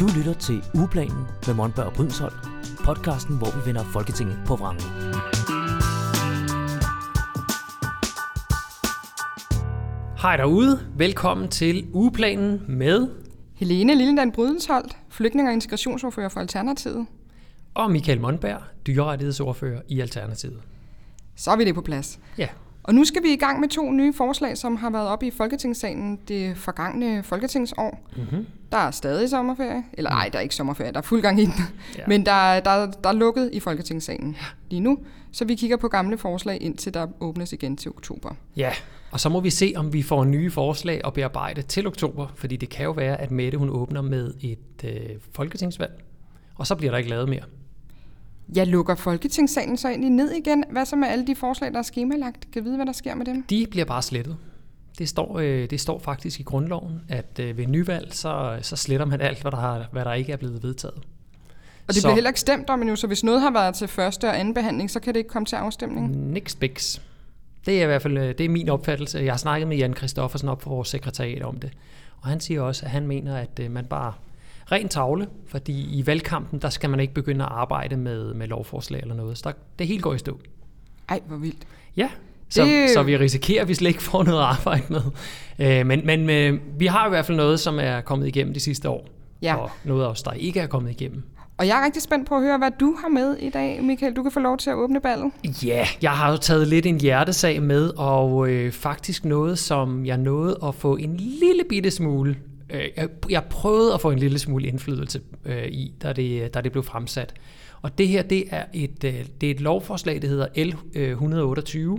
Du lytter til Ugeplanen med Monberg og Brydensholt, podcasten, hvor vi vender Folketinget på vrangen. Hej derude. Velkommen til Ugeplanen med Helene Lilleland Brydensholt, flygtning- og integrationsordfører for Alternativet. og Michael Monberg, dyrerettighedsordfører i Alternativet. Så er vi det på plads. Ja, Og nu skal vi i gang med to nye forslag, som har været oppe i Folketingssalen det forgangne folketingsår. mm-hmm. Der er stadig sommerferie. Eller nej, der er ikke sommerferie, der er fuld gang i den. Ja. Men der, er- der, er- der er lukket i Folketingssalen lige nu. Så vi kigger på gamle forslag, indtil der åbnes igen til oktober. ja. Og så må vi se, om vi får nye forslag at bearbejde til oktober, fordi det kan jo være, at Mette hun åbner med et øh, folketingsvalg, og så bliver der ikke lavet mere. Jeg lukker Folketingssalen så egentlig ned igen. Hvad så med alle de forslag, der er skemalagt? Kan vi vide, hvad der sker med dem? De bliver bare slettet. Det står, øh, det står faktisk i grundloven, at øh, ved nyvalg, så, så sletter man alt, hvad der, har, hvad der ikke er blevet vedtaget. Og det Så- bliver heller ikke stemt om endnu, så hvis noget har været til første og anden behandling, så kan det ikke komme til afstemning. Nix bix. Det er i hvert fald øh, det er min opfattelse. Jeg har snakket med Jan Kristoffersen op for vores sekretariat om det. Og han siger også, at han mener, at man bare ren tavle, fordi i valgkampen, der skal man ikke begynde at arbejde med, med lovforslag eller noget. Så der, det hele går i stå. Ej, hvor vildt. Ja, så, det... Så vi risikerer, at vi slet ikke får noget at arbejde med. Øh, men men øh, vi har i hvert fald noget, som er kommet igennem de sidste år. Ja. Og noget af os, der ikke er kommet igennem. Og jeg er rigtig spændt på at høre, hvad du har med i dag, Michael. Du kan få lov til at åbne ballet. Ja, jeg har jo taget lidt en hjertesag med, og øh, faktisk noget, som jeg nåede at få en lille bitte smule. Øh, jeg, jeg prøvede at få en lille smule indflydelse øh, i, da det, da det blev fremsat. Og det her, det er et, øh, det er et lovforslag, det hedder L øh, 128,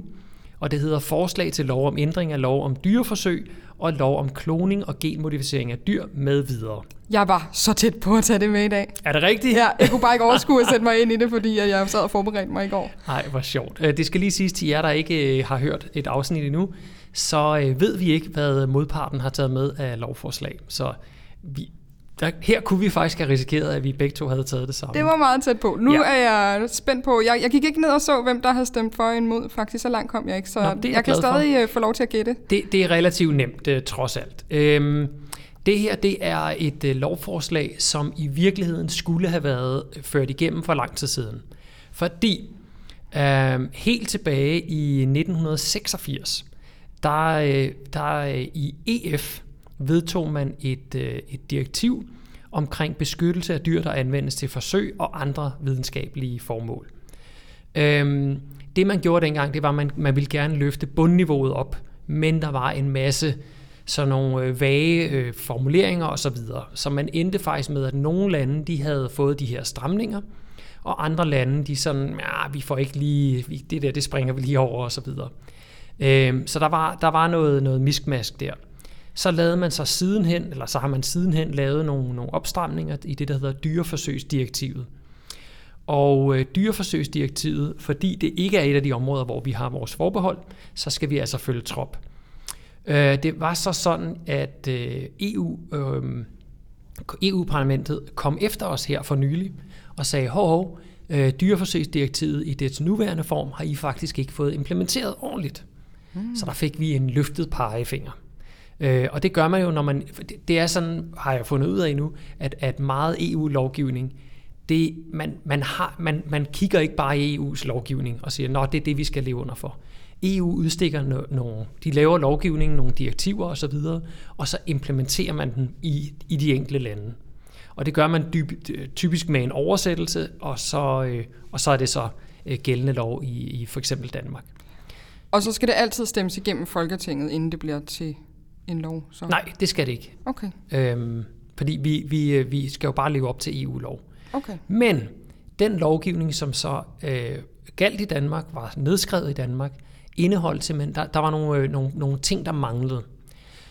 og det hedder Forslag til lov om ændring af lov om dyreforsøg og lov om kloning og genmodificering af dyr med videre. Jeg var så tæt på at tage det med i dag. Er det rigtigt? Ja, jeg kunne bare ikke overskue at sætte mig ind i det, fordi jeg sad og forberedte mig i går. Nej, hvor sjovt. Øh, Det skal lige siges til jer, der ikke øh, har hørt et afsnit endnu, så øh, ved vi ikke, hvad modparten har taget med af lovforslag. Så vi, der, her kunne vi faktisk have risikeret, at vi begge to havde taget det samme. Det var meget tæt på. Nu Ja. er jeg spændt på. Jeg, jeg gik ikke ned og så, hvem der havde stemt for og imod. Faktisk, så langt kom jeg ikke. Så Nå, det jeg jeg kan glad for. stadig øh, få lov til at gætte. Det, det er relativt nemt, øh, trods alt. Øhm, det her det er et øh, lovforslag, som i virkeligheden skulle have været ført igennem for lang tid siden. Fordi øh, helt tilbage i 1986, der, øh, der øh, i EF vedtog man et, øh, et direktiv omkring beskyttelse af dyr, der anvendes til forsøg og andre videnskabelige formål. Øhm, det man gjorde dengang, det var, at man, man ville gerne løfte bundniveauet op, men der var en masse sådan nogle øh, vage øh, formuleringer osv. Så, så man endte faktisk med, at nogle lande de havde fået de her stramninger, og andre lande, de sådan, ja, vi får ikke lige, det der, det springer vi lige over og så Øh, så der var, der var noget, noget miskmask der. Så lavede man så sidenhen, eller så har man sidenhen lavet nogle, nogle opstramninger i det, der hedder dyreforsøgsdirektivet. Og øh, dyreforsøgsdirektivet, fordi det ikke er et af de områder, hvor vi har vores forbehold, så skal vi altså følge trop. Øh, det var så sådan, at øh, EU, øh, EU-parlamentet kom efter os her for nylig og sagde, hov, hov, øh, dyreforsøgsdirektivet i dets nuværende form har I faktisk ikke fået implementeret ordentligt. Mm. Så der fik vi en løftet pegefinger. Øh, og det gør man jo, når man... Det, det er sådan, har jeg fundet ud af nu, at, at meget EU-lovgivning, det, man, man, har, man, man kigger ikke bare i EU's lovgivning og siger, nå, det er det, vi skal leve under for. EU udstikker no, nogle, de laver lovgivningen, nogle direktiver osv., og så implementerer man den i, i de enkelte lande. Og det gør man dyb, typisk med en oversættelse, og så, øh, og så er det så øh, gældende lov i, i for eksempel Danmark. Og så skal det altid stemmes igennem Folketinget, inden det bliver til en lov. Så. Nej, det skal det ikke. Okay, Øhm, fordi vi, vi, øh, vi skal jo bare leve op til EU-lov. okay. Men den lovgivning, som så øh, galt i Danmark, var nedskrevet i Danmark, indeholdt simpelthen, der, der var nogle, øh, nogle, nogle ting, der manglede.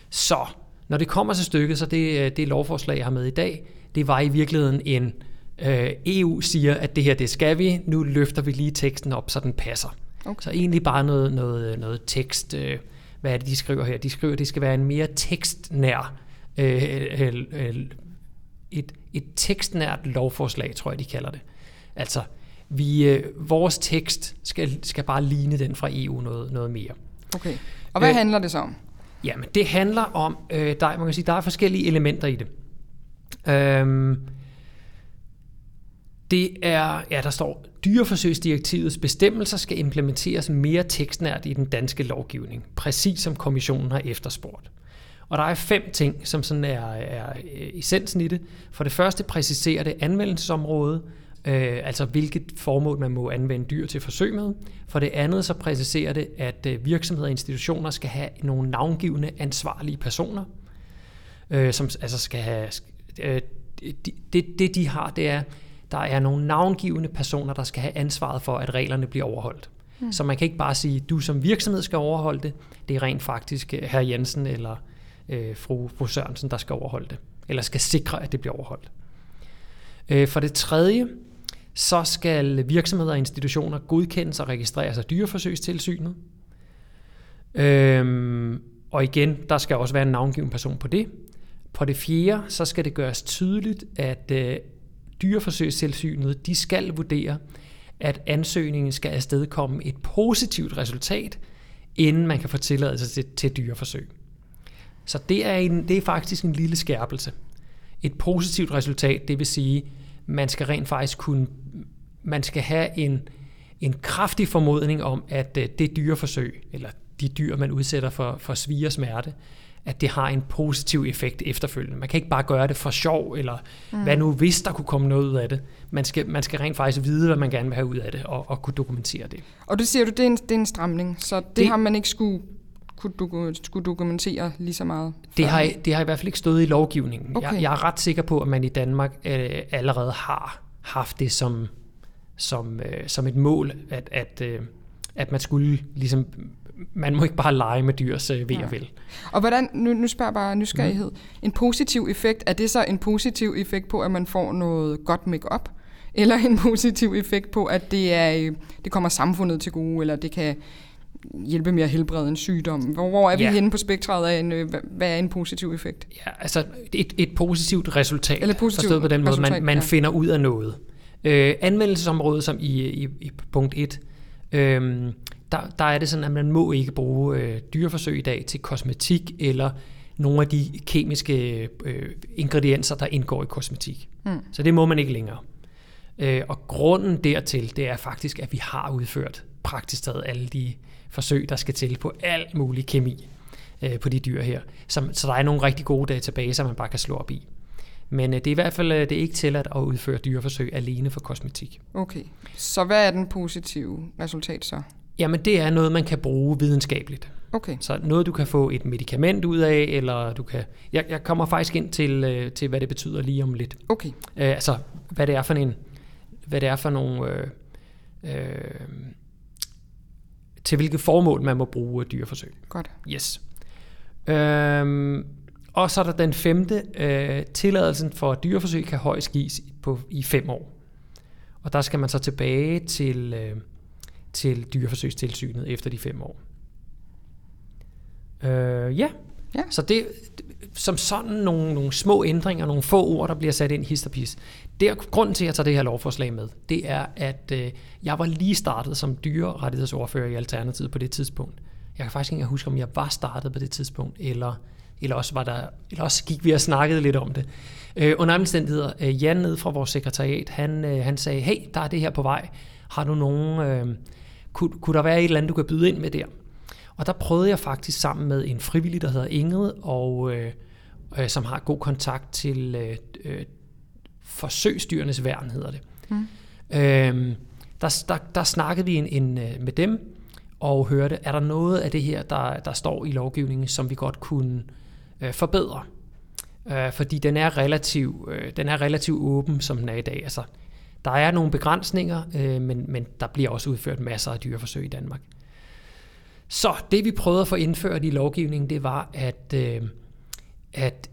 Så når det kommer til stykket, så det, øh, det lovforslag, jeg har med i dag, det var i virkeligheden en, øh, EU siger, at det her, det skal vi, nu løfter vi lige teksten op, så den passer. Okay. Så egentlig bare noget, noget, noget tekst, øh, hvad er det, de skriver her? De skriver, at det skal være en mere tekstnær, øh, øh, øh, et, et tekstnært lovforslag, tror jeg, de kalder det. Altså, vi, øh, vores tekst skal, skal bare ligne den fra EU noget, noget mere. okay. Og hvad Øh, handler det så om? Jamen, det handler om, øh, der, man kan sige, der er forskellige elementer i det. Øhm, det er, ja, der står, dyreforsøgsdirektivets bestemmelser skal implementeres mere tekstnært i den danske lovgivning, præcis som kommissionen har efterspurgt. Og der er fem ting, som sådan er, er øh, essensen i det. For det første præciserer det anvendelsesområde, øh, altså hvilket formål man må anvende dyr til forsøg med. For det andet så præciserer det, at øh, virksomheder og institutioner skal have nogle navngivende ansvarlige personer, øh, som altså skal have... Øh, det, det, de har, det er, der er nogle navngivende personer, der skal have ansvaret for, at reglerne bliver overholdt. Mm. Så man kan ikke bare sige, du som virksomhed skal overholde det. Det er rent faktisk øh, herr Jensen eller øh, fru, fru Sørensen, der skal overholde det. Eller skal sikre, at det bliver overholdt. Øh, for det tredje, så skal virksomheder og institutioner godkendes og registreres af dyreforsøgstilsynet. Øhm, og igen, der skal også være en navngiven person på det. På det fjerde, så skal det gøres tydeligt, at øh, dyreforsøgstilsynet de skal vurdere, at ansøgningen skal afstedkomme et positivt resultat, inden man kan få tilladelse til, til dyreforsøg. Så det er, en, det er faktisk en lille skærpelse. Et positivt resultat, det vil sige, man skal rent faktisk kunne, man skal have en, en kraftig formodning om, at øh, det dyreforsøg, eller de dyr, man udsætter for, for svige og smerte, at det har en positiv effekt efterfølgende. Man kan ikke bare gøre det for sjov, eller mm. hvad nu hvis der kunne komme noget ud af det. Man skal, man skal rent faktisk vide, hvad man gerne vil have ud af det, og, og kunne dokumentere det. Og det siger du, det er en, det er en stramning, så det, det har man ikke skulle kunne skulle dokumentere lige så meget? Det har, det har i hvert fald ikke stået i lovgivningen. Okay. Jeg, jeg er ret sikker på, at man i Danmark øh, allerede har haft det som, som, øh, som et mål, at, at, øh, at man skulle ligesom man må ikke bare lege med dyrs øh, ved og vel. Og hvordan, nu, nu spørger jeg bare nysgerrighed, mm. en positiv effekt, er det så en positiv effekt på, at man får noget godt make-up? Eller en positiv effekt på, at det, er, øh, det kommer samfundet til gode, eller det kan hjælpe med at helbrede en sygdom? Hvor, hvor er vi ja. henne på spektret af, en, øh, hvad er en positiv effekt? Ja, altså et, et positivt resultat, Eller positivt forstået på den måde, resultat, man, man ja. finder ud af noget. Øh, anvendelsesområdet, som i, i, i punkt 1, øh, der, der er det sådan, at man må ikke bruge øh, dyreforsøg i dag til kosmetik eller nogle af de kemiske øh, ingredienser, der indgår i kosmetik. Mm. Så det må man ikke længere. Øh, og grunden dertil, det er faktisk, at vi har udført praktisk taget alle de forsøg, der skal til på alt mulig kemi øh, på de dyr her. Så, så der er nogle rigtig gode databaser, man bare kan slå op i. Men øh, det er i hvert fald øh, det er ikke tilladt at udføre dyreforsøg alene for kosmetik. Okay, så hvad er den positive resultat så? Jamen det er noget, man kan bruge videnskabeligt. Okay. Så noget, du kan få et medicament ud af, eller du kan... Jeg, jeg kommer faktisk ind til, øh, til, hvad det betyder lige om lidt. Okay. Øh, altså, hvad det er for en... Hvad det er for nogle... Øh, øh, til hvilket formål man må bruge dyreforsøg. Godt. Yes. Øhm, og så er der den femte. Øh, tilladelsen for dyreforsøg kan højst gives på, i fem år. Og der skal man så tilbage til... Øh, til dyreforsøgstilsynet efter de fem år. Øh, ja. ja, så det som sådan nogle, nogle små ændringer, nogle få ord, der bliver sat ind histerpis. Det er grunden til, at jeg tager det her lovforslag med. Det er, at øh, jeg var lige startet som dyrerettighedsordfører i Alternativet på det tidspunkt. Jeg kan faktisk ikke huske, om jeg var startet på det tidspunkt, eller, eller, også, var der, eller også gik vi og snakkede lidt om det. Øh, under omstændigheder, øh, Jan ned fra vores sekretariat, han, øh, han sagde, hey, der er det her på vej. Har du nogen... Øh, kunne, kunne der være et eller andet, du kan byde ind med der? Og der prøvede jeg faktisk sammen med en frivillig, der hedder Ingrid, og øh, øh, som har god kontakt til øh, øh, forsøgsdyrenes værn, hedder det. Mm. Øh, der, der, der snakkede vi en, en, øh, med dem og hørte, er der noget af det her, der, der står i lovgivningen, som vi godt kunne øh, forbedre? Øh, fordi den er, relativ, øh, den er relativt åben, som den er i dag. Altså, der er nogle begrænsninger, øh, men, men der bliver også udført masser af dyreforsøg i Danmark. Så det vi prøvede at få indført i lovgivningen, det var, at, øh, at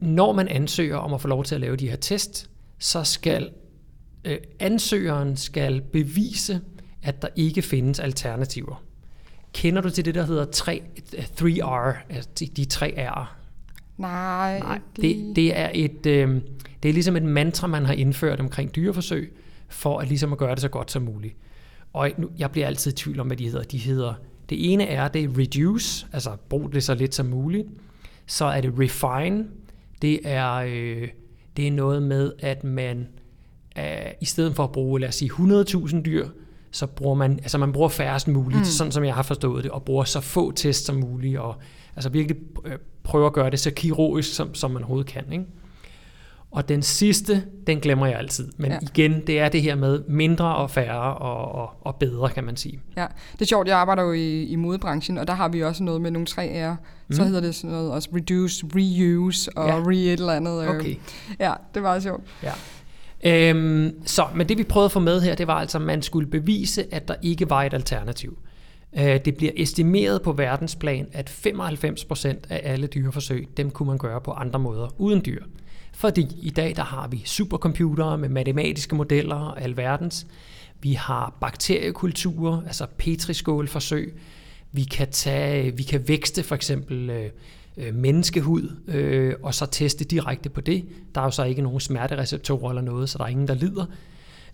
når man ansøger om at få lov til at lave de her test, så skal øh, ansøgeren skal bevise, at der ikke findes alternativer. Kender du til det, der hedder 3, 3R, altså de 3 R'er? Nej. Nej det, det, er et, øh, det er ligesom et mantra, man har indført omkring dyreforsøg, for at ligesom at gøre det så godt som muligt. Og nu, jeg bliver altid i tvivl om, hvad de hedder. De hedder, det ene er, det reduce, altså brug det så lidt som muligt. Så er det refine, det er, øh, det er noget med, at man øh, i stedet for at bruge, lad os sige, 100.000 dyr, så bruger man, altså man bruger færrest muligt, mm. sådan som jeg har forstået det, og bruger så få tests som muligt, og altså virkelig øh, prøver at gøre det så kirurgisk, som, som man overhovedet kan. Ikke? Og den sidste, den glemmer jeg altid. Men ja. igen, det er det her med mindre og færre og, og, og bedre, kan man sige. Ja, det er sjovt, jeg arbejder jo i, i modebranchen, og der har vi også noget med nogle tre R'er. Mm. Så hedder det sådan noget også reduce, reuse og ja. re et eller andet. Øh. Okay. Ja, det var sjovt. Ja. Øhm, så, men det vi prøvede at få med her, det var altså, at man skulle bevise, at der ikke var et alternativ. Øh, det bliver estimeret på verdensplan, at 95% af alle dyreforsøg, dem kunne man gøre på andre måder uden dyr. Fordi i dag der har vi supercomputere med matematiske modeller og alverdens. Vi har bakteriekulturer, altså petriskålforsøg. Vi kan, tage, vi kan vækste for eksempel øh, øh, menneskehud, øh, og så teste direkte på det. Der er jo så ikke nogen smertereceptorer eller noget, så der er ingen, der lider.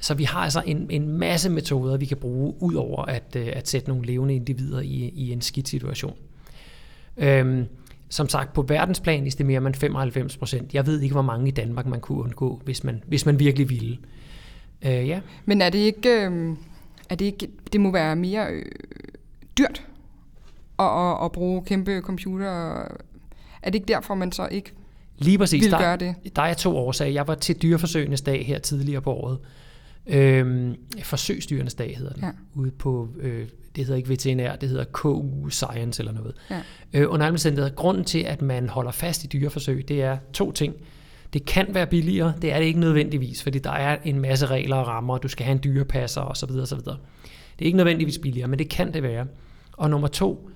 Så vi har altså en, en masse metoder, vi kan bruge, ud over at, øh, at sætte nogle levende individer i, i en skidt situation. Øhm, som sagt, på verdensplan estimerer man 95 procent. Jeg ved ikke, hvor mange i Danmark man kunne undgå, hvis man, hvis man virkelig ville. Øh, ja. Men er det ikke, øh, er det ikke, det må være mere øh, dyrt at, at, at bruge kæmpe computer. Er det ikke derfor, man så ikke Lige præcis. vil der, gøre det? Der er to årsager. Jeg var til dyreforsøgenes dag her tidligere på året. Øhm, forsøgsdyrenes dag hedder den. Ja. Ude på øh, det hedder ikke veterinær, det hedder KU Science eller noget. Ja. Øh, under alle grunden til, at man holder fast i dyreforsøg, det er to ting. Det kan være billigere, det er det ikke nødvendigvis, fordi der er en masse regler og rammer, du skal have en dyrepasser osv. osv. Det er ikke nødvendigvis billigere, men det kan det være. Og nummer to,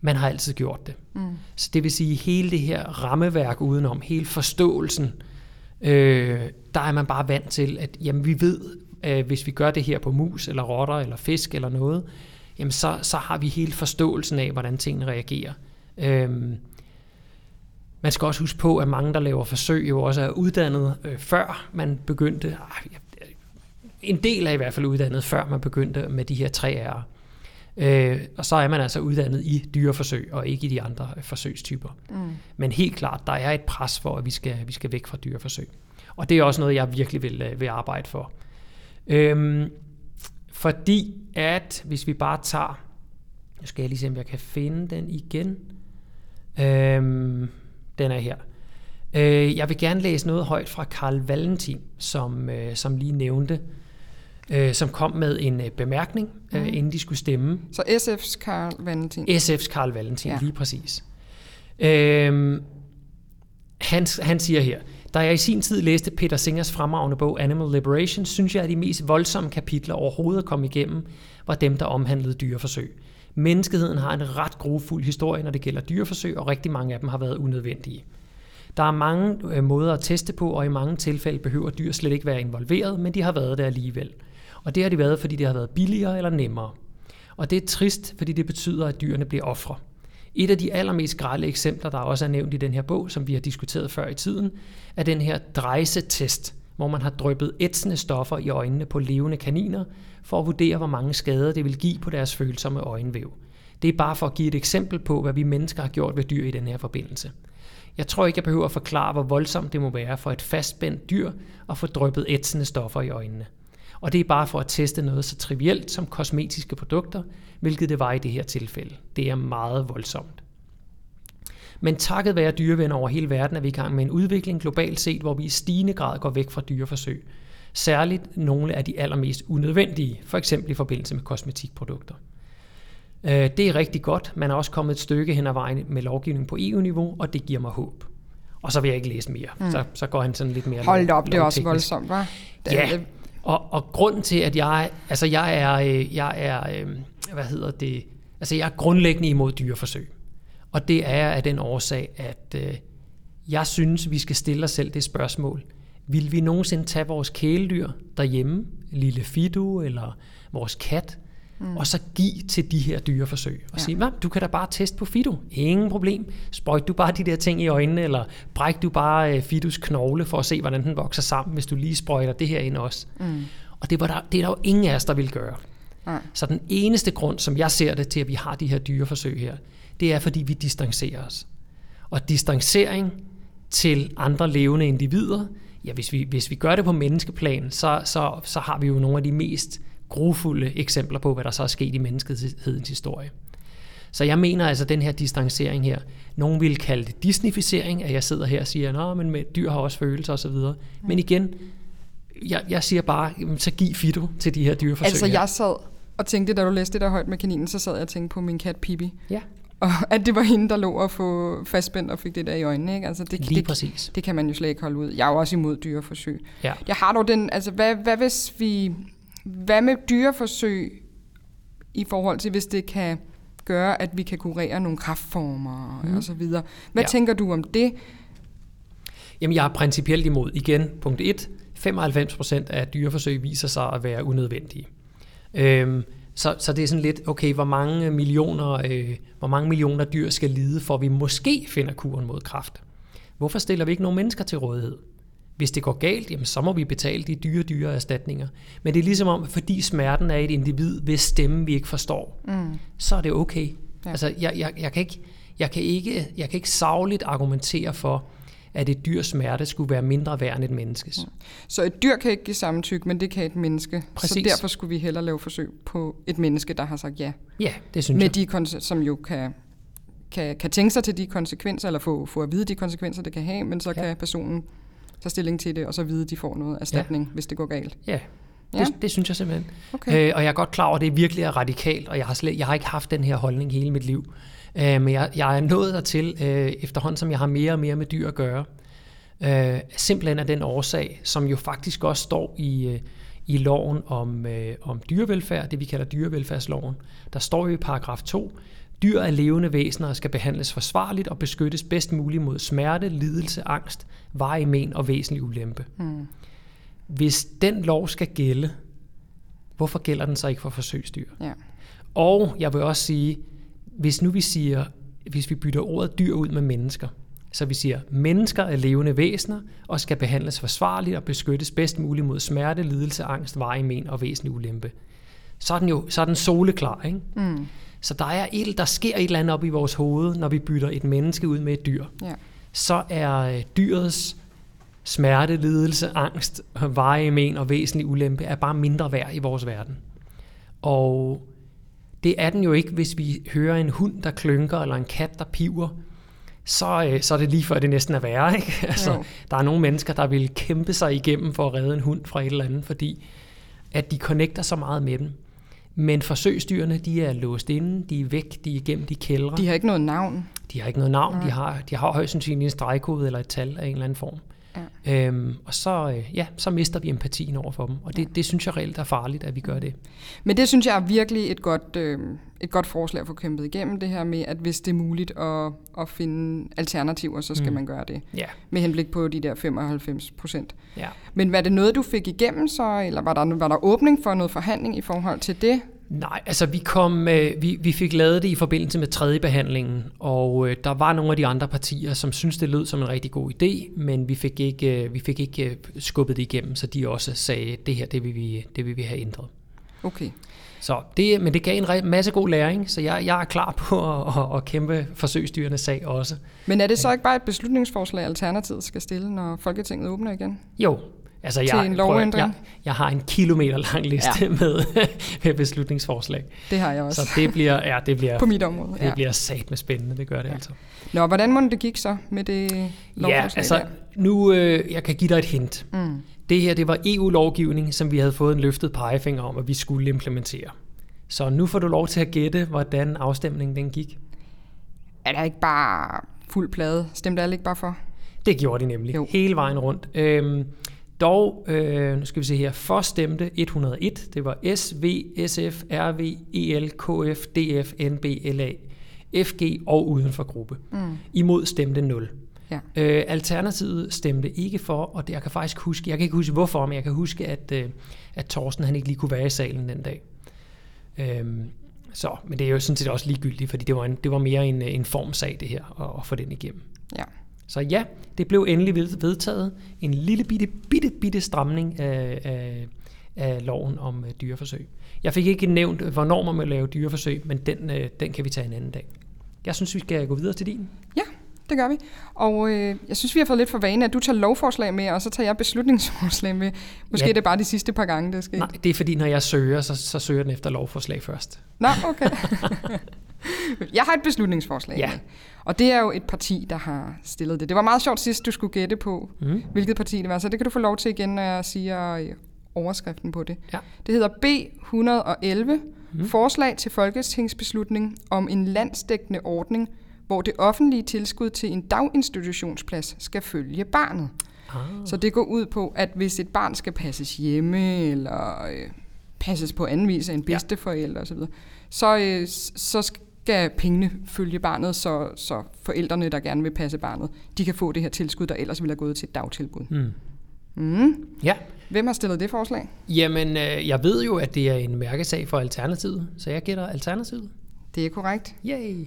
man har altid gjort det. Mm. Så det vil sige, hele det her rammeværk udenom, hele forståelsen, øh, der er man bare vant til, at jamen, vi ved, at hvis vi gør det her på mus, eller rotter, eller fisk, eller noget, jamen så, så har vi hele forståelsen af, hvordan tingene reagerer. Øhm, man skal også huske på, at mange, der laver forsøg, jo også er uddannet øh, før man begyndte. Øh, en del er i hvert fald uddannet, før man begyndte med de her tre R'er. Øh, og så er man altså uddannet i dyreforsøg, og ikke i de andre øh, forsøgstyper. Mm. Men helt klart, der er et pres for, at vi skal, vi skal væk fra dyreforsøg. Og det er også noget, jeg virkelig vil, øh, vil arbejde for. Øhm, fordi at, hvis vi bare tager, nu skal jeg lige se, om jeg kan finde den igen. Øhm, den er her. Øh, jeg vil gerne læse noget højt fra Karl Valentin, som, øh, som lige nævnte, øh, som kom med en øh, bemærkning, øh, mm. inden de skulle stemme. Så SF's Karl Valentin? SF's Karl Valentin, ja. lige præcis. Øh, han, han siger her, da jeg i sin tid læste Peter Singers fremragende bog Animal Liberation, synes jeg, at de mest voldsomme kapitler overhovedet kom igennem, var dem, der omhandlede dyreforsøg. Menneskeheden har en ret grofuld historie, når det gælder dyreforsøg, og rigtig mange af dem har været unødvendige. Der er mange øh, måder at teste på, og i mange tilfælde behøver dyr slet ikke være involveret, men de har været der alligevel. Og det har de været, fordi det har været billigere eller nemmere. Og det er trist, fordi det betyder, at dyrene bliver ofre. Et af de allermest grælde eksempler, der også er nævnt i den her bog, som vi har diskuteret før i tiden, er den her drejsetest, hvor man har dryppet ætsende stoffer i øjnene på levende kaniner, for at vurdere, hvor mange skader det vil give på deres følsomme øjenvæv. Det er bare for at give et eksempel på, hvad vi mennesker har gjort ved dyr i den her forbindelse. Jeg tror ikke, jeg behøver at forklare, hvor voldsomt det må være for et fastspændt dyr at få dryppet ætsende stoffer i øjnene. Og det er bare for at teste noget så trivielt som kosmetiske produkter, hvilket det var i det her tilfælde. Det er meget voldsomt. Men takket være dyrevenner over hele verden er vi i gang med en udvikling globalt set, hvor vi i stigende grad går væk fra dyreforsøg. Særligt nogle af de allermest unødvendige, for eksempel i forbindelse med kosmetikprodukter. Øh, det er rigtig godt. Man er også kommet et stykke hen ad vejen med lovgivning på EU-niveau, og det giver mig håb. Og så vil jeg ikke læse mere. Mm. Så, så går han sådan lidt mere Hold op, det er også voldsomt, hva'? Ja, og, og grunden til, at jeg, altså jeg er, øh, jeg er, øh, hvad hedder det, altså jeg er grundlæggende imod dyreforsøg. Og det er af den årsag, at øh, jeg synes, vi skal stille os selv det spørgsmål. Vil vi nogensinde tage vores kæledyr derhjemme, lille Fido eller vores kat, mm. og så give til de her dyreforsøg. Og ja. sige, hvad, du kan da bare teste på Fido. Ingen problem. Sprøjt du bare de der ting i øjnene, eller bræk du bare øh, Fidos knogle for at se, hvordan den vokser sammen, hvis du lige sprøjter det her ind også. Mm. Og det, var der, det er der jo ingen af os, der vil gøre. Ja. Så den eneste grund, som jeg ser det til, at vi har de her dyreforsøg her, det er, fordi vi distancerer os. Og distancering, til andre levende individer, ja, hvis vi, hvis vi gør det på menneskeplan, så, så, så har vi jo nogle af de mest grufulde eksempler på, hvad der så er sket i menneskehedens historie. Så jeg mener altså den her distancering her, nogen vil kalde det disnificering, at jeg sidder her og siger, at men dyr har også følelser osv. Men igen, jeg, jeg siger bare, så giv Fido til de her dyreforsøg. Altså jeg sad og tænkte, da du læste det der højt med kaninen, så sad jeg og tænkte på min kat Pippi. Ja, Og at det var hende, der lå og få fastspændt og fik det der i øjnene. Ikke? Altså det, lige det, præcis. det kan man jo slet ikke holde ud. Jeg er jo også imod dyreforsøg. Ja. Jeg har dog den, altså hvad, hvad hvis vi, hvad med dyreforsøg i forhold til, hvis det kan gøre, at vi kan kurere nogle kraftformer mm. og så videre. Hvad Ja. tænker du om det? Jamen, jeg er principielt imod. Igen, punkt 1. 95% af dyreforsøg viser sig at være unødvendige. Øhm, så, så det er sådan lidt, okay, hvor mange millioner, øh, hvor mange millioner dyr skal lide, for vi måske finder kuren mod kræft? Hvorfor stiller vi ikke nogen mennesker til rådighed? Hvis det går galt, jamen, så må vi betale de dyre, dyre erstatninger. Men det er ligesom om, fordi smerten er et individ, hvis stemme vi ikke forstår, Mm. så er det okay. Ja. Altså, jeg, jeg, jeg, kan ikke, jeg, kan ikke, jeg kan ikke savligt argumentere for, at et dyrs smerte skulle være mindre værd end et menneskes. Så et dyr kan ikke give samtykke, men det kan et menneske. Præcis. Så derfor skulle vi hellere lave forsøg på et menneske, der har sagt ja. Ja, det synes Med jeg. de, konse- som jo kan, kan, kan tænke sig til de konsekvenser, eller få, få at vide de konsekvenser, det kan have, men så ja. kan personen tage stilling til det, og så vide, at de får noget erstatning, ja. hvis det går galt. Ja, Ja. det, det synes jeg simpelthen. Okay. Øh, og jeg er godt klar over, at det virkelig er radikalt, og jeg har, slet, jeg har ikke haft den her holdning hele mit liv. Øh, men jeg, jeg er nået dertil, øh, efterhånden som jeg har mere og mere med dyr at gøre. Øh, simpelthen af den årsag, som jo faktisk også står i, øh, i loven om, øh, om dyrevelfærd, det vi kalder dyrevelfærdsloven. Der står jo i paragraf 2, dyr er levende væsener og skal behandles forsvarligt og beskyttes bedst muligt mod smerte, lidelse, angst, varig men og væsentlig ulempe. Hmm. Hvis den lov skal gælde, hvorfor gælder den så ikke for forsøgsdyr? Ja. Og jeg vil også sige, hvis nu vi siger, hvis vi bytter ordet dyr ud med mennesker, så vi siger, mennesker er levende væsener og skal behandles forsvarligt og beskyttes bedst muligt mod smerte, lidelse, angst, varig men og væsentlig ulempe. Så er den jo så er den soleklar, ikke? Mm. Så der er et, der sker et eller andet op i vores hoved, når vi bytter et menneske ud med et dyr. Ja. Så er øh, dyrets smerte, lidelse, angst, varige men og væsentlig ulempe er bare mindre værd i vores verden. Og det er den jo ikke, hvis vi hører en hund, der klynker, eller en kat, der piver. Så, øh, så er det lige før, det næsten er værre. Ikke? Altså, Jo. der er nogle mennesker, der vil kæmpe sig igennem for at redde en hund fra et eller andet, fordi at de connecter så meget med dem. Men forsøgsdyrene, de er låst inde, de er væk, de er igennem de kældre. De har ikke noget navn. De har ikke noget navn, Nej. de har, de har højst sandsynligt en stregkode eller et tal af en eller anden form. Ja. Øhm, og så, øh, ja, så mister vi empatien over for dem, og det, det synes jeg reelt er farligt, at vi gør det. Men det synes jeg er virkelig et godt, øh, et godt forslag at få kæmpet igennem, det her med, at hvis det er muligt at, at finde alternativer, så skal mm. man gøre det. Ja, Med henblik på de der 95 procent. ja. Men var det noget, du fik igennem så, eller var der, var der åbning for noget forhandling i forhold til det? Nej, altså vi, kom, øh, vi, vi fik lavet det i forbindelse med tredje behandlingen, og øh, der var nogle af de andre partier, som synes det lød som en rigtig god idé, men vi fik ikke, øh, vi fik ikke øh, skubbet det igennem, så de også sagde, det her det vil vi, det vil vi have ændret. Okay. Så det, men det gav en masse god læring, så jeg, jeg er klar på at, at, at kæmpe forsøgsdyrenes sag også. Men er det så ikke bare et beslutningsforslag, Alternativet skal stille, når Folketinget åbner igen? Jo, altså jeg, Til en lovændring? jeg, jeg har en kilometer lang liste ja. med, med beslutningsforslag. Det har jeg også Så det bliver, ja, det bliver, på mit område. det Ja. bliver sat med spændende, det gør det ja. Ja. altså. Nå, hvordan må det gik så med det Ja, lovforslag altså der? nu, øh, jeg kan give dig et hint. Mm. Det her, det var EU-lovgivning, som vi havde fået en løftet pegefinger om, at vi skulle implementere. Så nu får du lov til at gætte, hvordan afstemningen den gik. Er der ikke bare fuld plade? Stemte alle ikke bare for? Det gjorde de nemlig. Jo. hele vejen rundt. Øhm, dog, øh, nu skal vi se her, for stemte 101, det var S, V, SF, RV, EL, KF, DF, NB, LA, FG og uden for gruppe. Mm. Imod stemte 0. Ja. Øh, Alternativet stemte ikke for, og det, jeg kan faktisk huske, jeg kan ikke huske hvorfor, men jeg kan huske, at, øh, at Thorsten han ikke lige kunne være i salen den dag. Øhm, så, men det er jo sådan set også ligegyldigt, fordi det var, en, det var mere en, en formsag det her, at, at få den igennem. Ja. Så ja, det blev endelig ved- vedtaget. En lille bitte, bitte, bitte stramning af, af, af loven om øh, dyreforsøg. Jeg fik ikke nævnt, øh, hvornår man må lave dyreforsøg, men den, øh, den kan vi tage en anden dag. Jeg synes, vi skal gå videre til din. det gør vi. Og øh, jeg synes, vi har fået lidt for vane, at du tager lovforslag med, og så tager jeg beslutningsforslag med. Måske Ja. ja. det er bare de sidste par gange, det sker. Nej, det er fordi, når jeg søger, så, så søger den efter lovforslag først. Nå, okay. jeg har et beslutningsforslag Ja. Og det er jo et parti, der har stillet det. Det var meget sjovt sidst, du skulle gætte på, Mm. hvilket parti det var. Så det kan du få lov til igen, når jeg siger øh, overskriften på det. Ja. Det hedder B111, mm. forslag til folketingsbeslutning om en landsdækkende ordning, hvor det offentlige tilskud til en daginstitutionsplads skal følge barnet. Ah. Så det går ud på, at hvis et barn skal passes hjemme, eller øh, passes på anden vis af en Ja. bedsteforælder osv., så, øh, så skal pengene følge barnet, så, så forældrene, der gerne vil passe barnet, de kan få det her tilskud, der ellers ville have gået til et dagtilbud. Mm. Mm. Ja, Hvem har stillet det forslag? jamen øh, jeg ved jo, at det er en mærkesag for Alternativet, så jeg gætter Alternativet. Det er korrekt. Yay!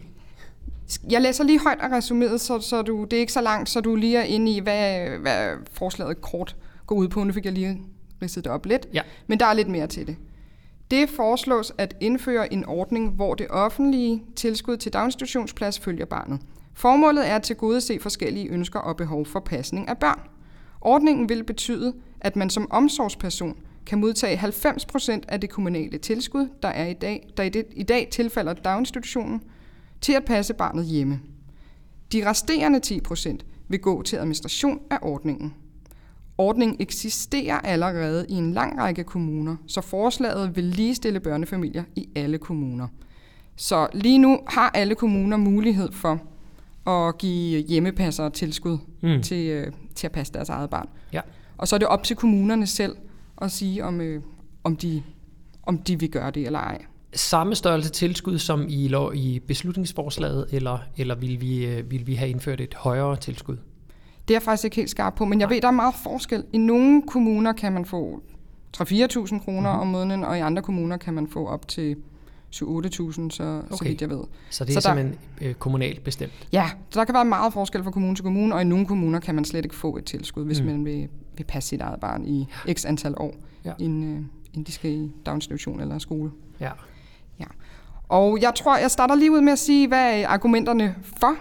Jeg læser lige højt af resuméet, så, så du, det er ikke så langt, så du lige er inde i, hvad, hvad forslaget kort går ud på. Nu fik jeg lige ridset det op lidt, Ja. men der er lidt mere til det. Det foreslås at indføre en ordning, hvor det offentlige tilskud til daginstitutionsplads følger barnet. Formålet er at tilgodese forskellige ønsker og behov for pasning af børn. Ordningen vil betyde, at man som omsorgsperson kan modtage 90% af det kommunale tilskud, der, er i, dag, der i, det, i dag tilfalder daginstitutionen, til at passe barnet hjemme. De resterende 10% vil gå til administration af ordningen. Ordningen eksisterer allerede i en lang række kommuner, så forslaget vil ligestille børnefamilier i alle kommuner. Så lige nu har alle kommuner mulighed for at give hjemmepassere tilskud Mm. til, øh, til at passe deres eget barn. Ja. Og så er det op til kommunerne selv at sige, om, øh, om, de, om de vil gøre det eller ej. Samme størrelse tilskud som i, lov, i beslutningsforslaget, eller, eller vil, vi, øh, vil vi have indført et højere tilskud? Det er jeg faktisk ikke helt skarp på, men jeg ved, der er meget forskel. I nogle kommuner kan man få 3-4.000 kroner Mhm. om måneden, og i andre kommuner kan man få op til 7-8.000, så, så Okay. vidt jeg ved. Så det er Så der- simpelthen øh, kommunalt bestemt. Ja, så der kan være meget forskel fra kommune til kommune, og i nogle kommuner kan man slet ikke få et tilskud, hvis Mm. man vil, vil passe sit eget barn i x antal år, Ja. ja. inden, øh, inden de skal i daginstitution eller skole. Ja. Og jeg tror, jeg starter lige ud med at sige, hvad argumenterne for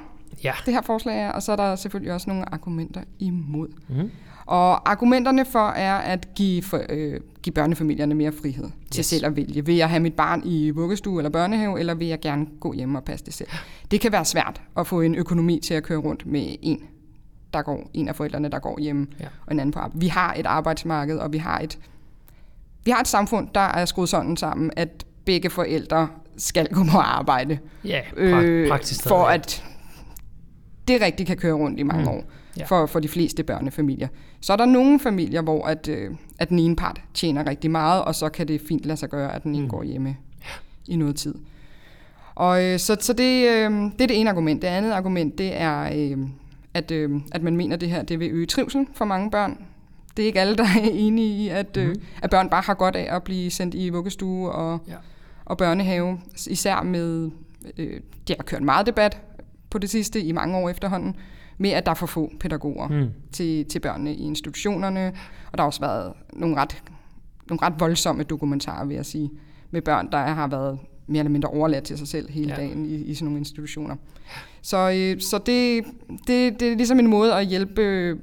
Ja. det her forslag er, og så er der selvfølgelig også nogle argumenter imod. Mm. Og argumenterne for er at give, for, øh, give børnefamilierne mere frihed til Yes. yes. selv at vælge. Vil jeg have mit barn i vuggestue eller børnehave, eller vil jeg gerne gå hjem og passe det selv? Det kan være svært at få en økonomi til at køre rundt med en, der går, en af forældrene, der går hjemme, Ja. og en anden på arbejde. Vi har et arbejdsmarked, og vi har et, vi har et samfund, der er skruet sådan sammen, at begge forældre skal gå på arbejde, Ja, pra- øh, for at det rigtig kan køre rundt i mange Mm. år for, for de fleste børnefamilier. Så er der nogle familier, hvor at, øh, at den ene part tjener rigtig meget, og så kan det fint lade sig gøre, at den ene Mm. går hjemme i noget tid. Og øh, så, så det, øh, det er det ene argument. Det andet argument, det er, øh, at, øh, at man mener, at det her det vil øge trivsel for mange børn. Det er ikke alle, der er enige i, at, øh, Mhm. at børn bare har godt af at blive sendt i vuggestue og, Ja. og børnehave. Især med, øh, det har kørt meget debat på det sidste i mange år efterhånden, med at der er for få pædagoger Mm. til, til børnene i institutionerne. Og der har også været nogle ret, nogle ret voldsomme dokumentarer, vil jeg sige, med børn, der har været mere eller mindre overladt til sig selv hele Ja. dagen i, i sådan nogle institutioner. Så, øh, så det, det, det er ligesom en måde at hjælpe øh,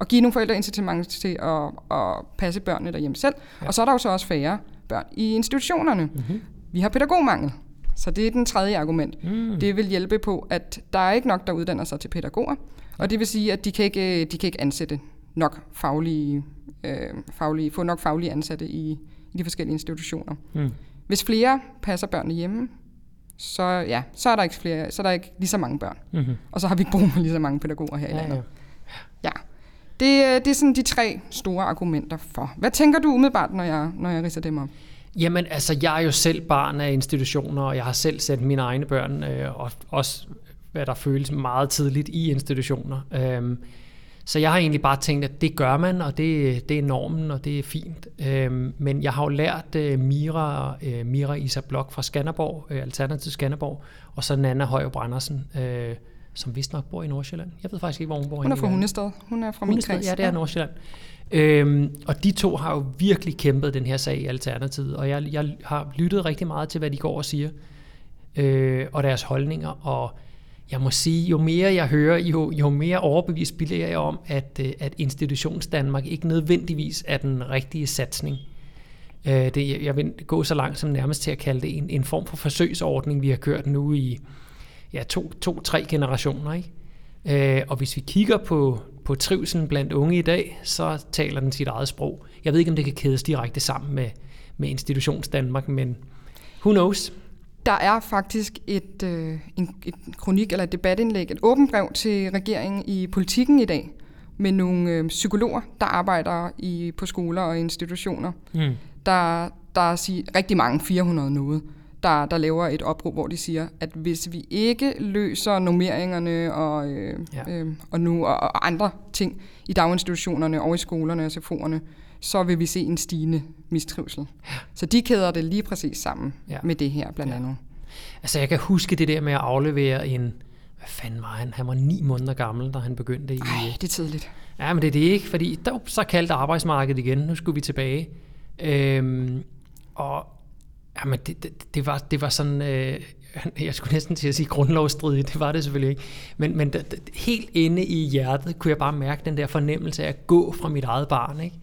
at give nogle forældre incitament til at, at passe børnene derhjemme selv. Ja. Og så er der jo så også færre børn i institutionerne. Mm-hmm. Vi har pædagogmangel. Så det er den tredje argument. Mm. Det vil hjælpe på, at der er ikke nok, der uddanner sig til pædagoger. Og det vil sige, at de kan ikke, de kan ikke ansætte nok faglige, øh, faglige, få nok faglige ansatte i, i de forskellige institutioner. Mm. Hvis flere passer børnene hjemme, så, ja, så, er der ikke flere, så er der ikke lige så mange børn. Mm-hmm. Og så har vi ikke brug for lige så mange pædagoger her i Ja, landet. ja. Ja. Det, øh, det er sådan de tre store argumenter for. Hvad tænker du umiddelbart, når jeg, når jeg ridser dem op? Jamen, altså, jeg er jo selv barn af institutioner, og jeg har selv sendt mine egne børn, øh, og også hvad der føles meget tidligt i institutioner. Øhm, så jeg har egentlig bare tænkt, at det gør man, og det, det er normen, og det er fint. Øhm, men jeg har jo lært øh, Mira, øh, Mira Isa Blok fra Skanderborg, øh, Alternativ Skanderborg, og så Nana Højer Brandersen, øh, som vist nok bor i Nordsjælland. Jeg ved faktisk ikke, hvor hun bor Hun er fra. Hundested. Hun er fra min Hundested, kreds. ja, det er Nordsjælland. Øhm, og de to har jo virkelig kæmpet den her sag i Alternativet, og jeg, jeg har lyttet rigtig meget til, hvad de går og siger, øh, og deres holdninger, og jeg må sige, jo mere jeg hører, jo, jo mere overbevist bliver jeg om, at, øh, at institutions Danmark ikke nødvendigvis er den rigtige satsning. Øh, det, jeg vil gå så langt som nærmest til at kalde det en, en form for forsøgsordning, vi har kørt nu i ja, to, to, tre generationer. Ikke? Øh, og hvis vi kigger på, på trivselen blandt unge i dag, så taler den sit eget sprog. Jeg ved ikke, om det kan kædes direkte sammen med, med institutions Danmark, men who knows? Der er faktisk et, øh, en, et kronik eller et debatindlæg, et åbent brev til regeringen i politikken i dag, med nogle øh, psykologer, der arbejder i, på skoler og institutioner. Mm. Der, der er sig, rigtig mange, 400 noget, der, der laver et opråb, hvor de siger, at hvis vi ikke løser normeringerne og, øh, ja. øh, og nu og, og andre ting i daginstitutionerne og i skolerne og SFO'erne, så vil vi se en stigende mistrivsel. Ja. Så de kæder det lige præcis sammen ja. med det her blandt andet. Ja. Altså jeg kan huske det der med at aflevere en, hvad fanden var han? Han var ni måneder gammel, da han begyndte i... Ej, det er tidligt. Ja, men det er det ikke, fordi der, så kaldte arbejdsmarkedet igen. Nu skulle vi tilbage. Øhm, og jamen, det, det, det, var, det var sådan... Øh, jeg skulle næsten til at sige grundlovsstridigt, det var det selvfølgelig ikke. Men, men det, helt inde i hjertet kunne jeg bare mærke den der fornemmelse af at gå fra mit eget barn. Ikke?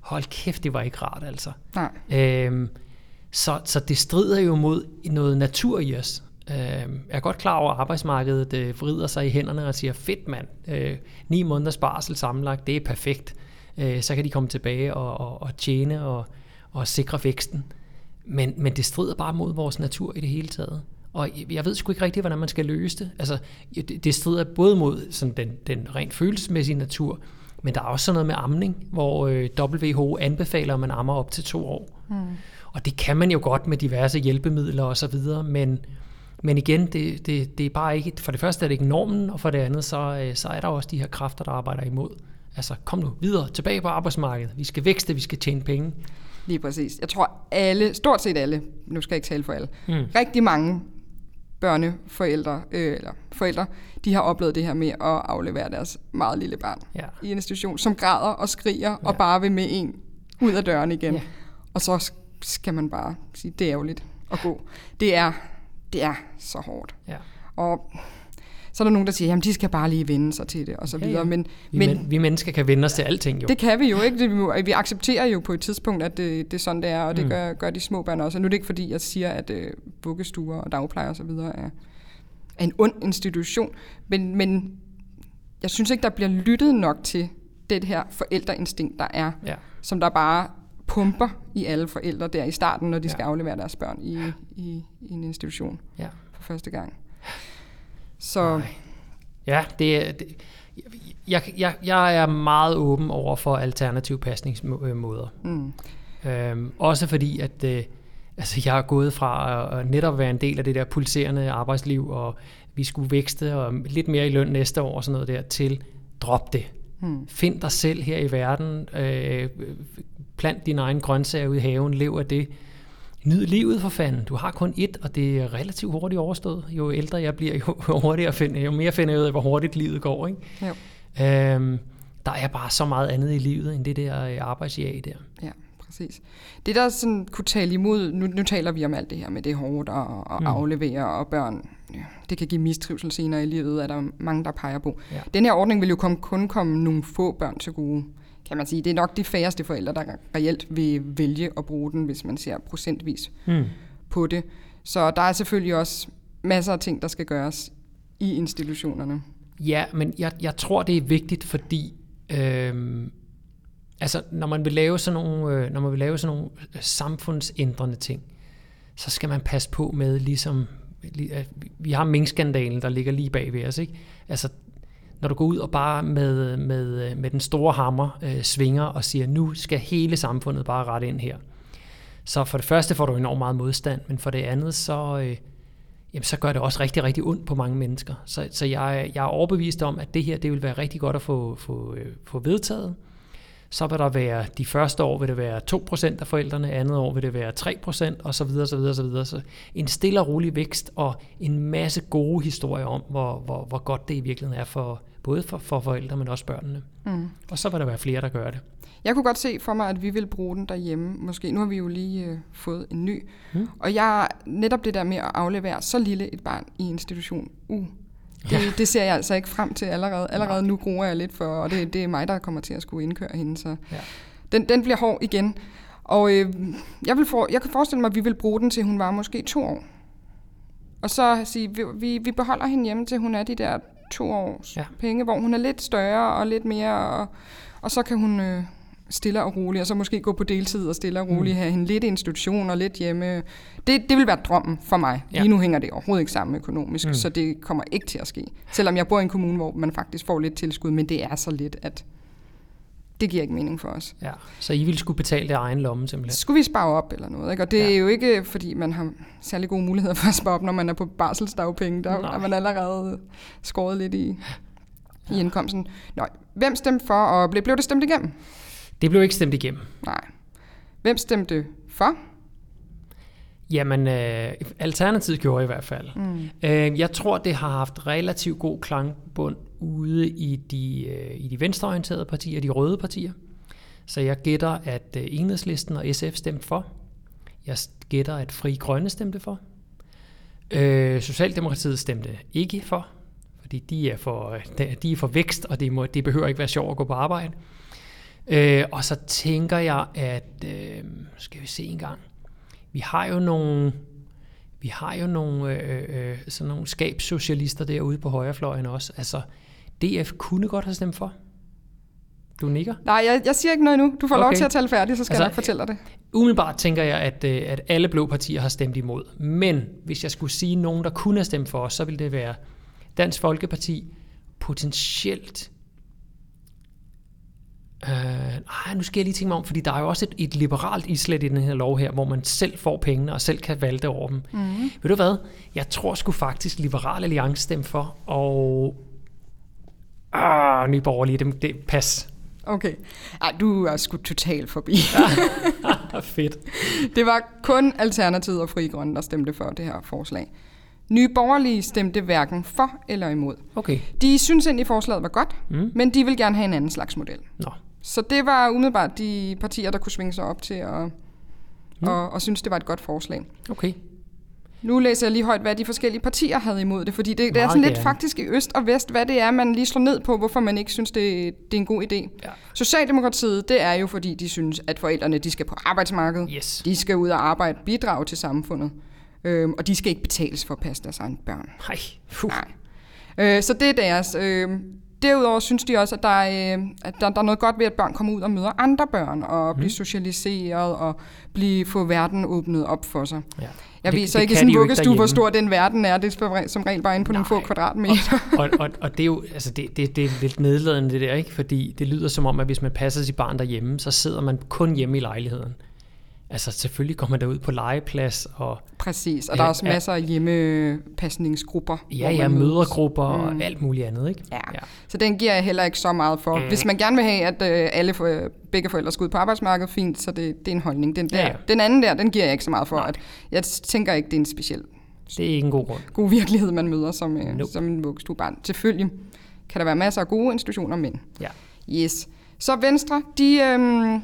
Hold kæft, det var ikke rart altså. Nej. Øhm, så, så det strider jo mod noget natur i os. Øhm, jeg er godt klar over, at arbejdsmarkedet øh, vrider sig i hænderne og siger, fedt mand, øh, ni måneders barsel sammenlagt, det er perfekt. Øh, så kan de komme tilbage og, og, og tjene og, og sikre væksten. Men, men det strider bare mod vores natur i det hele taget. Og jeg ved sgu ikke rigtigt, hvordan man skal løse det. Altså, det, det strider både mod sådan den, den rent følelsesmæssige natur, men der er også sådan noget med amning, hvor øh, WHO anbefaler, at man ammer op til to år. Mm. Og det kan man jo godt med diverse hjælpemidler og så videre, men, men igen, det, det, det er bare ikke, for det første er det ikke normen, og for det andet, så, øh, så er der også de her kræfter, der arbejder imod. Altså, kom nu videre, tilbage på arbejdsmarkedet. Vi skal vækste, vi skal tjene penge. Lige præcis. Jeg tror alle, stort set alle, nu skal jeg ikke tale for alle, mm. rigtig mange børneforældre, øh, eller forældre, de har oplevet det her med at aflevere deres meget lille barn ja. i en institution, som græder og skriger ja. og bare vil med en ud af døren igen. Ja. Og så skal man bare sige, det er ærgerligt at gå. Det er, det er så hårdt. Ja. Og så er der nogen, der siger, jamen de skal bare lige vende sig til det, og så videre. Ja, ja. Men, vi, men, vi mennesker kan vende os til alting jo. Det kan vi jo ikke. Det, vi, vi accepterer jo på et tidspunkt, at det, det er sådan, det er, og det mm. gør, gør de små børn også. Og nu er det ikke fordi, jeg siger, at uh, vuggestuer og dagplejer og så videre er, er en ond institution, men, men jeg synes ikke, der bliver lyttet nok til det her forældreinstinkt, der er, ja. som der bare pumper i alle forældre der i starten, når de ja. skal aflevere deres børn i, i, i en institution ja. for første gang. Så... Nej. Ja, det. Det, jeg, jeg, jeg er meget åben over for alternative pasningsmåder. Mm. Øhm, også fordi, at øh, altså, jeg er gået fra at, at netop være en del af det der pulserende arbejdsliv, og vi skulle vækste og lidt mere i løn næste år og sådan noget der, til drop det. Hmm. Find dig selv her i verden. Øh, plant dine egne grøntsager ude i haven. Lev af det. Nyd livet for fanden. Du har kun ét, og det er relativt hurtigt overstået. Jo ældre jeg bliver, jo, hurtigere finder, jo mere finder jeg ud af, hvor hurtigt livet går. Ikke? Jo. Øhm, der er bare så meget andet i livet, end det der øh, arbejdsjag der. Ja, præcis. Det der sådan kunne tale imod, nu, nu taler vi om alt det her med det hårdt og, og mm. aflevere og børn, ja, det kan give mistrivsel senere i livet, er der mange, der peger på. Ja. Den her ordning vil jo kun, kun komme nogle få børn til gode kan man sige. Det er nok de færreste forældre, der reelt vil vælge at bruge den, hvis man ser procentvis mm. på det. Så der er selvfølgelig også masser af ting, der skal gøres i institutionerne. Ja, men jeg, jeg tror, det er vigtigt, fordi øhm, altså, når man vil lave sådan nogle, øh, når man vil lave sådan nogle samfundsændrende ting, så skal man passe på med ligesom vi har minkskandalen, der ligger lige bag ved os. Ikke? Altså, når du går ud og bare med, med, med den store hammer øh, svinger og siger, nu skal hele samfundet bare rette ind her. Så for det første får du enormt meget modstand, men for det andet, så, øh, jamen, så gør det også rigtig, rigtig ondt på mange mennesker. Så, så jeg, jeg er overbevist om, at det her det vil være rigtig godt at få, få, øh, få vedtaget. Så vil der være, de første år vil det være 2% af forældrene, andet år vil det være 3%, og så videre, så videre, så videre. Så en stille og rolig vækst, og en masse gode historier om, hvor, hvor, hvor godt det i virkeligheden er for, både for, for forældre, men også børnene. Mm. Og så vil der være flere, der gør det. Jeg kunne godt se for mig, at vi vil bruge den derhjemme. Måske nu har vi jo lige øh, fået en ny. Mm. Og jeg netop det der med at aflevere så lille et barn i institution. Uh, Det, ja. det ser jeg altså ikke frem til allerede. Allerede nu gruer jeg lidt for, og det, det er mig, der kommer til at skulle indkøre hende. Så Ja. den, den bliver hård igen. Og øh, jeg, vil for, jeg kan forestille mig, at vi vil bruge den til, hun var måske to år. Og så sige, vi, vi, vi beholder hende hjemme til, hun er de der to års ja. penge, hvor hun er lidt større og lidt mere, og, og så kan hun øh, stille og roligt, og så måske gå på deltid og stille og roligt, mm. have hende lidt i institution og lidt hjemme. Det, det vil være drømmen for mig. Ja. Lige nu hænger det overhovedet ikke sammen økonomisk, Mm. mm. så det kommer ikke til at ske. Selvom jeg bor i en kommune, hvor man faktisk får lidt tilskud, men det er så lidt, at det giver ikke mening for os. Ja. Så I ville skulle betale det af egen lomme simpelthen? Skulle vi spare op eller noget? Ikke? Og det ja. er jo ikke, fordi man har særlig gode muligheder for at spare op, når man er på barselsdagpenge. Der Nej. er man allerede skåret lidt i, i indkomsten. Nå, hvem stemte for, og blev, blev det stemt igennem? Det blev ikke stemt igennem. Nej. Hvem stemte for? Jamen, øh, Alternativet gjorde i hvert fald. Mm. Øh, jeg tror, det har haft relativt god klangbund ude i de, øh, i de venstreorienterede partier, de røde partier. Så jeg gætter, at øh, Enhedslisten og SF stemte for. Jeg gætter, at Fri Grønne stemte for. Øh, Socialdemokratiet stemte ikke for, fordi de er for, øh, de er for vækst, og det, må, det behøver ikke være sjovt at gå på arbejde. Øh, og så tænker jeg, at... Øh, skal vi se en gang. Vi har jo nogle... Vi har jo nogle, øh, øh, sådan nogle skabssocialister derude på højrefløjen også. Altså, DF kunne godt have stemt for. Du nikker? Nej, jeg, jeg siger ikke noget endnu. Du får okay. lov til at tale færdigt, så skal Altså, jeg nok fortælle dig det. Umiddelbart tænker jeg, at, øh, at alle blå partier har stemt imod. Men hvis jeg skulle sige nogen, der kunne have stemt for os, så ville det være Dansk Folkeparti, potentielt... Øh, nej, nu skal jeg lige tænke mig om, fordi der er jo også et, et liberalt islet i den her lov her, hvor man selv får pengene og selv kan valgte over dem. Mm. Ved du hvad? Jeg tror sgu faktisk Liberal Alliance stemte for, og... Ah, Nye Borgerlige, det, det pas. Okay. Ej, du er sgu totalt forbi. Fedt. Det var kun Alternativet og Fri Grønne, der stemte for det her forslag. Nye Borgerlige stemte hverken for eller imod. Okay. De synes egentlig, forslaget var godt, Mm. men de vil gerne have en anden slags model. Nå. Så det var umiddelbart de partier, der kunne svinge sig op til at Mm. og, og synes, det var et godt forslag. Okay. Nu læser jeg lige højt, hvad de forskellige partier havde imod det, fordi det, det er sådan lidt gerne. faktisk i øst og vest, hvad det er, man lige slår ned på, hvorfor man ikke synes, det, det er en god idé. Ja. Socialdemokratiet, det er jo fordi, de synes, at forældrene de skal på arbejdsmarkedet, Yes. de skal ud og arbejde, bidrage til samfundet, øhm, og de skal ikke betales for at passe deres egne børn. Nej. Øh, så det er deres. Øh, derudover synes de også, at, der er, øh, at der, der er noget godt ved, at børn kommer ud og møder andre børn, og Mhm. bliver socialiseret, og blive, få verden åbnet op for sig. Ja. Jeg Det- ved så det ikke i sådan en vuggestue, hvor stor den verden er. Det er som regel bare inde på nogle få Nej. kvadratmeter. og, og, og det er jo altså det, det, det er lidt nedladende det der, ikke? Fordi det lyder som om, at hvis man passer sit barn derhjemme, så sidder man kun hjemme i lejligheden. Altså selvfølgelig går man derud på legeplads, og Præcis, og der er også masser af hjemmepasningsgrupper. ja, ja, mødergrupper mm. og alt muligt andet, ikke? Ja. ja. Så den giver jeg heller ikke så meget for. Mm. Hvis man gerne vil have, at øh, alle for, begge forældre skal ud på arbejdsmarkedet, fint, så det, det er en holdning. Den, der, Ja, ja. den anden der, den giver jeg ikke så meget for. Nej. At, jeg tænker ikke, det er en speciel Det er ikke en god grund. god virkelighed, man møder som, øh, Nope. som en vuggestuebarn. Selvfølgelig kan der være masser af gode institutioner, men Ja. yes. Så Venstre, de, øh,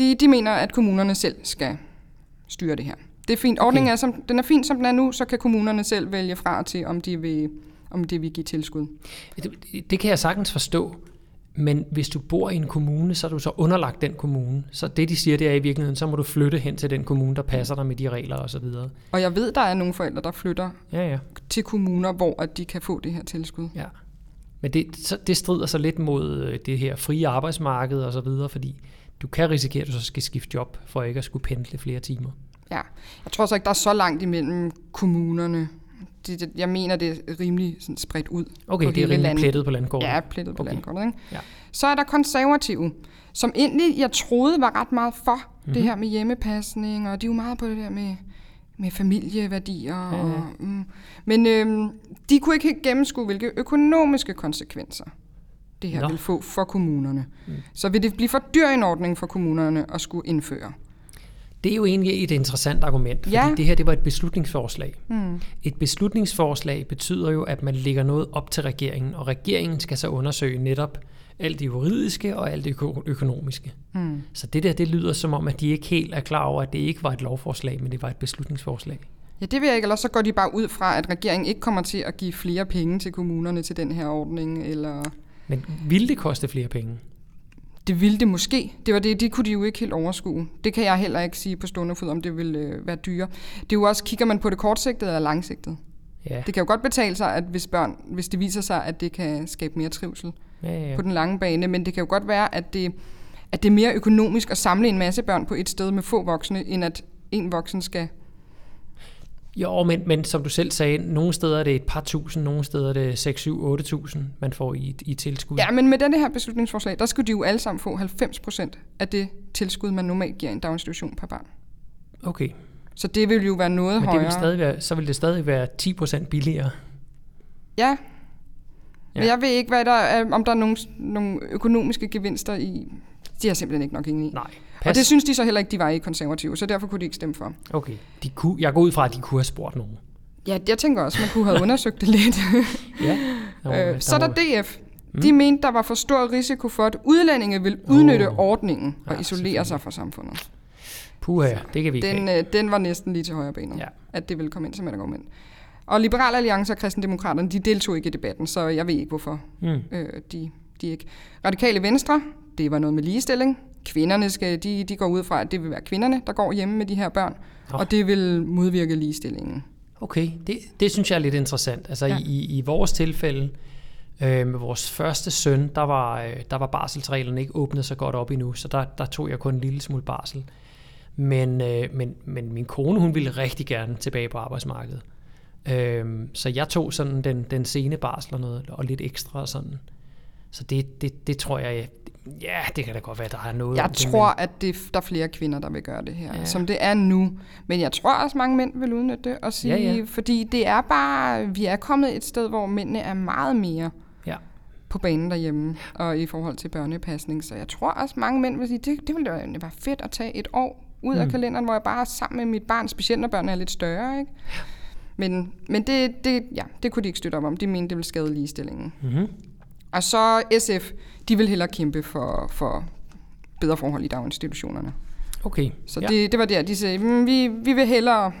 de, de mener, at kommunerne selv skal styre det her. Det er fint. Ordningen Okay. er, som, den er fint, som den er nu, så kan kommunerne selv vælge fra til, om de vil, om de vil give tilskud. Det, det kan jeg sagtens forstå, men hvis du bor i en kommune, så er du så underlagt den kommune. Så det, de siger, det er i virkeligheden, så må du flytte hen til den kommune, der passer dig med de regler og så videre. Og jeg ved, der er nogle forældre, der flytter Ja, ja. til kommuner, hvor at de kan få det her tilskud. Ja. Men det, så, det strider så lidt mod øh, det her frie arbejdsmarked og så videre, fordi du kan risikere, at du så skal skifte job, for ikke at skulle pendle flere timer. Ja. Jeg tror så ikke, der er så langt imellem kommunerne. Det, det, jeg mener, det er rimelig sådan spredt ud. Okay, det er rimelig landet. plettet på landkortet. Ja, plettet på Okay. landkortet. Ikke? Ja. Så er der konservative, som egentlig, jeg troede, var ret meget for mm-hmm. Mhm. det her med hjemmepasning, og de er jo meget på det der med, med familieværdier. Ja. Og, mm. Men øhm, de kunne ikke helt gennemskue, hvilke økonomiske konsekvenser det her Nå. vil få for kommunerne. Mm. Så vil det blive for dyr en ordning for kommunerne at skulle indføre. Det er jo egentlig et interessant argument, fordi Ja. det her det var et beslutningsforslag. Mm. Et beslutningsforslag betyder jo, at man lægger noget op til regeringen, og regeringen skal så undersøge netop alt det juridiske og alt det øko- økonomiske. Mm. Så det der, det lyder som om, at de ikke helt er klar over, at det ikke var et lovforslag, men det var et beslutningsforslag. Ja, det vil jeg ikke, eller så går de bare ud fra, at regeringen ikke kommer til at give flere penge til kommunerne til den her ordning, eller... Men ville det koste flere penge? Det ville det måske. Det var det, det kunne de jo ikke helt overskue. Det kan jeg heller ikke sige på stående fod, om det ville øh, være dyre. Det er jo også, kigger man på det kortsigtede eller langsigtede. Ja, Det kan jo godt betale sig, at hvis børn, hvis det viser sig, at det kan skabe mere trivsel ja, ja. på den lange bane, men det kan jo godt være, at det, at det er mere økonomisk at samle en masse børn på et sted med få voksne, end at en voksen skal... Jo, men, men som du selv sagde, nogle steder er det et par tusind, nogle steder er det 6, 7, 8 tusind, man får i, i tilskud. Ja, men med denne her beslutningsforslag, der skulle de jo alle sammen få 90 procent af det tilskud, man normalt giver en daginstitution per barn. Okay, Så det vil jo være noget men det højere. vil stadig være, så vil det stadig være 10 procent billigere. Ja. Men Ja. jeg ved ikke, hvad der er, om der er nogle, nogle økonomiske gevinster i. De har simpelthen ikke nok inde i. Nej, Og pas. det synes de så heller ikke, de var i konservative, så derfor kunne de ikke stemme for. Okay, de kunne, jeg går ud fra, at de kunne have spurgt nogen. Ja, jeg tænker også, man kunne have undersøgt det lidt. Ja. Nå, der øh, så er må- der DF. De mente, der var for stor risiko for, at udlændinge vil udnytte Åh. ordningen og Ja, isolere sig fra samfundet. Puha, det kan vi ikke Den, have. øh, den var næsten lige til højre benet, Ja. at det ville komme ind som et argument. Og Liberal Alliance og Kristendemokraterne, de deltog ikke i debatten, så jeg ved ikke, hvorfor Mm. øh, de, de ikke. Radikale Venstre, det var noget med ligestilling. Kvinderne skal, de, de går ud fra, at det vil være kvinderne, der går hjemme med de her børn, Nå. og det vil modvirke ligestillingen. Okay, det, det synes jeg er lidt interessant. Altså ja. Ja. i, i vores tilfælde, øh, med vores første søn, der var, øh, der var barselsreglerne ikke åbnet så godt op endnu, så der, der tog jeg kun en lille smule barsel. Men, øh, men, men min kone, hun ville rigtig gerne tilbage på arbejdsmarkedet. Øh, så jeg tog sådan den, den sene barsel og, noget, og lidt ekstra og sådan. Så det, det, det tror jeg, ja, det kan da godt være, der er noget Jeg det, tror, at det, der er flere kvinder, der vil gøre det her, Ja. som det er nu. Men jeg tror også, mange mænd vil udnytte det og sige, Ja, ja. fordi det er bare, vi er kommet et sted, hvor mændene er meget mere Ja. på banen derhjemme, og i forhold til børnepasning. Så jeg tror også, mange mænd vil sige, det, det ville da være fedt at tage et år ud mm. af Mm. kalenderen, hvor jeg bare er sammen med mit barn, specielt når børnene er lidt større. Ikke? Men, men det, det, ja, det kunne de ikke støtte op om. De mente, det ville skade ligestillingen. Mm-hmm. Og så SF, de vil hellere kæmpe for, for bedre forhold i daginstitutionerne. Okay. Så ja. ja. det, det var der, de sagde, mm, vi, vi vil hellere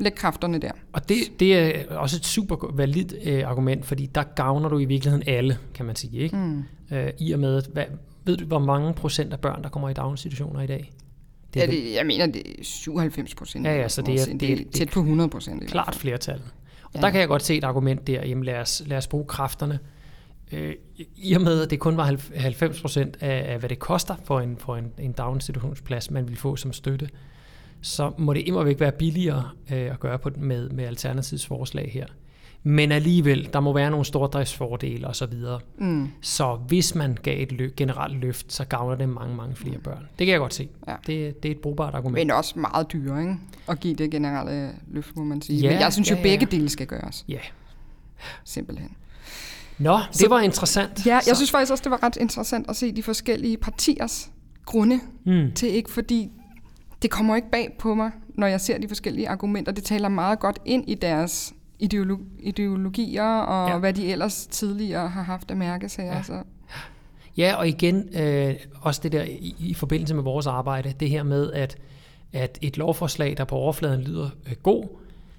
lægge kræfterne der. Og det, det er også et super validt øh, argument, fordi der gavner du i virkeligheden alle, kan man sige. Ikke? Mm. Øh, I og med, at- hvad, ved du, hvor mange procent af børn, der kommer i daginstitutioner i dag? Det er vel det, jeg mener, det er 97 procent. Ja, ja, så det er- det det er tæt på 100 procent. klart flertal. Og Ja. der kan jeg godt se et argument der, jamen lad os, lad os bruge kræfterne. Øh, I og med, at det kun var 90 procent af, af, hvad det koster for en, for en, en daginstitutionsplads, man vil få som støtte, så må det immer væk være billigere øh, at gøre på, med, med Alternativets forslag her. Men alligevel, der må være nogle stordriftsfordele osv. Mm. Så hvis man gav et lø- generelt løft, så gavner det mange, mange flere børn. Det kan jeg godt se. Ja. Det, det er et brugbart argument. Men også meget dyre, ikke? At give det generelle løft, må man sige. Ja, Men jeg synes ja, jo, begge ja. dele skal gøres. Ja. Simpelthen. Nå, det Så- var interessant. Ja, Så- jeg synes faktisk også, det var ret interessant at se de forskellige partiers grunde Mm. til ikke, fordi det kommer ikke bag på mig, når jeg ser de forskellige argumenter. Det taler meget godt ind i deres ideolo- ideologier, og Ja. hvad de ellers tidligere har haft af mærkesager. Ja. Ja. Så. Ja, og igen, øh, også det der i, i forbindelse med vores arbejde, det her med, at, at et lovforslag, der på overfladen lyder øh, god,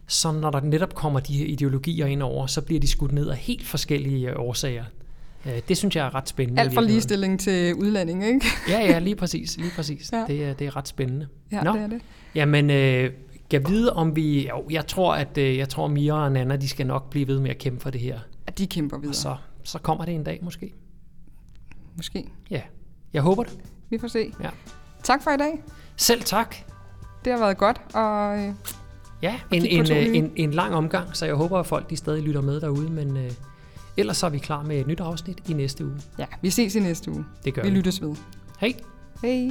så når der netop kommer de her ideologier ind over, så bliver de skudt ned af helt forskellige øh, årsager. Øh, det synes jeg er ret spændende. Alt fra ligestilling til udlænding, ikke? Ja, ja, lige præcis. Lige præcis. Ja. Det, er, det er ret spændende. Ja, Nå. det er det. Jamen, øh, kan vide, om vi... Jo, jeg tror, at øh, jeg tror, Mira og Nana, de skal nok blive ved med at kæmpe for det her. At de kæmper videre, Og så, så kommer det en dag måske. måske. Ja, jeg håber det. Vi får se. Ja. Tak for i dag. Selv tak. Det har været godt, og Ja, en, en, øh, en, en lang omgang, så jeg håber, at folk de stadig lytter med derude, men øh, ellers så er vi klar med et nyt afsnit i næste uge. ja, vi ses i næste uge. Det gør Vi vi. lyttes ved. Hej! Hej.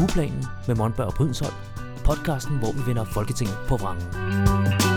Ugeplanen med Monberg og Brydensholt. Podcasten, hvor vi vender Folketinget på vrangen.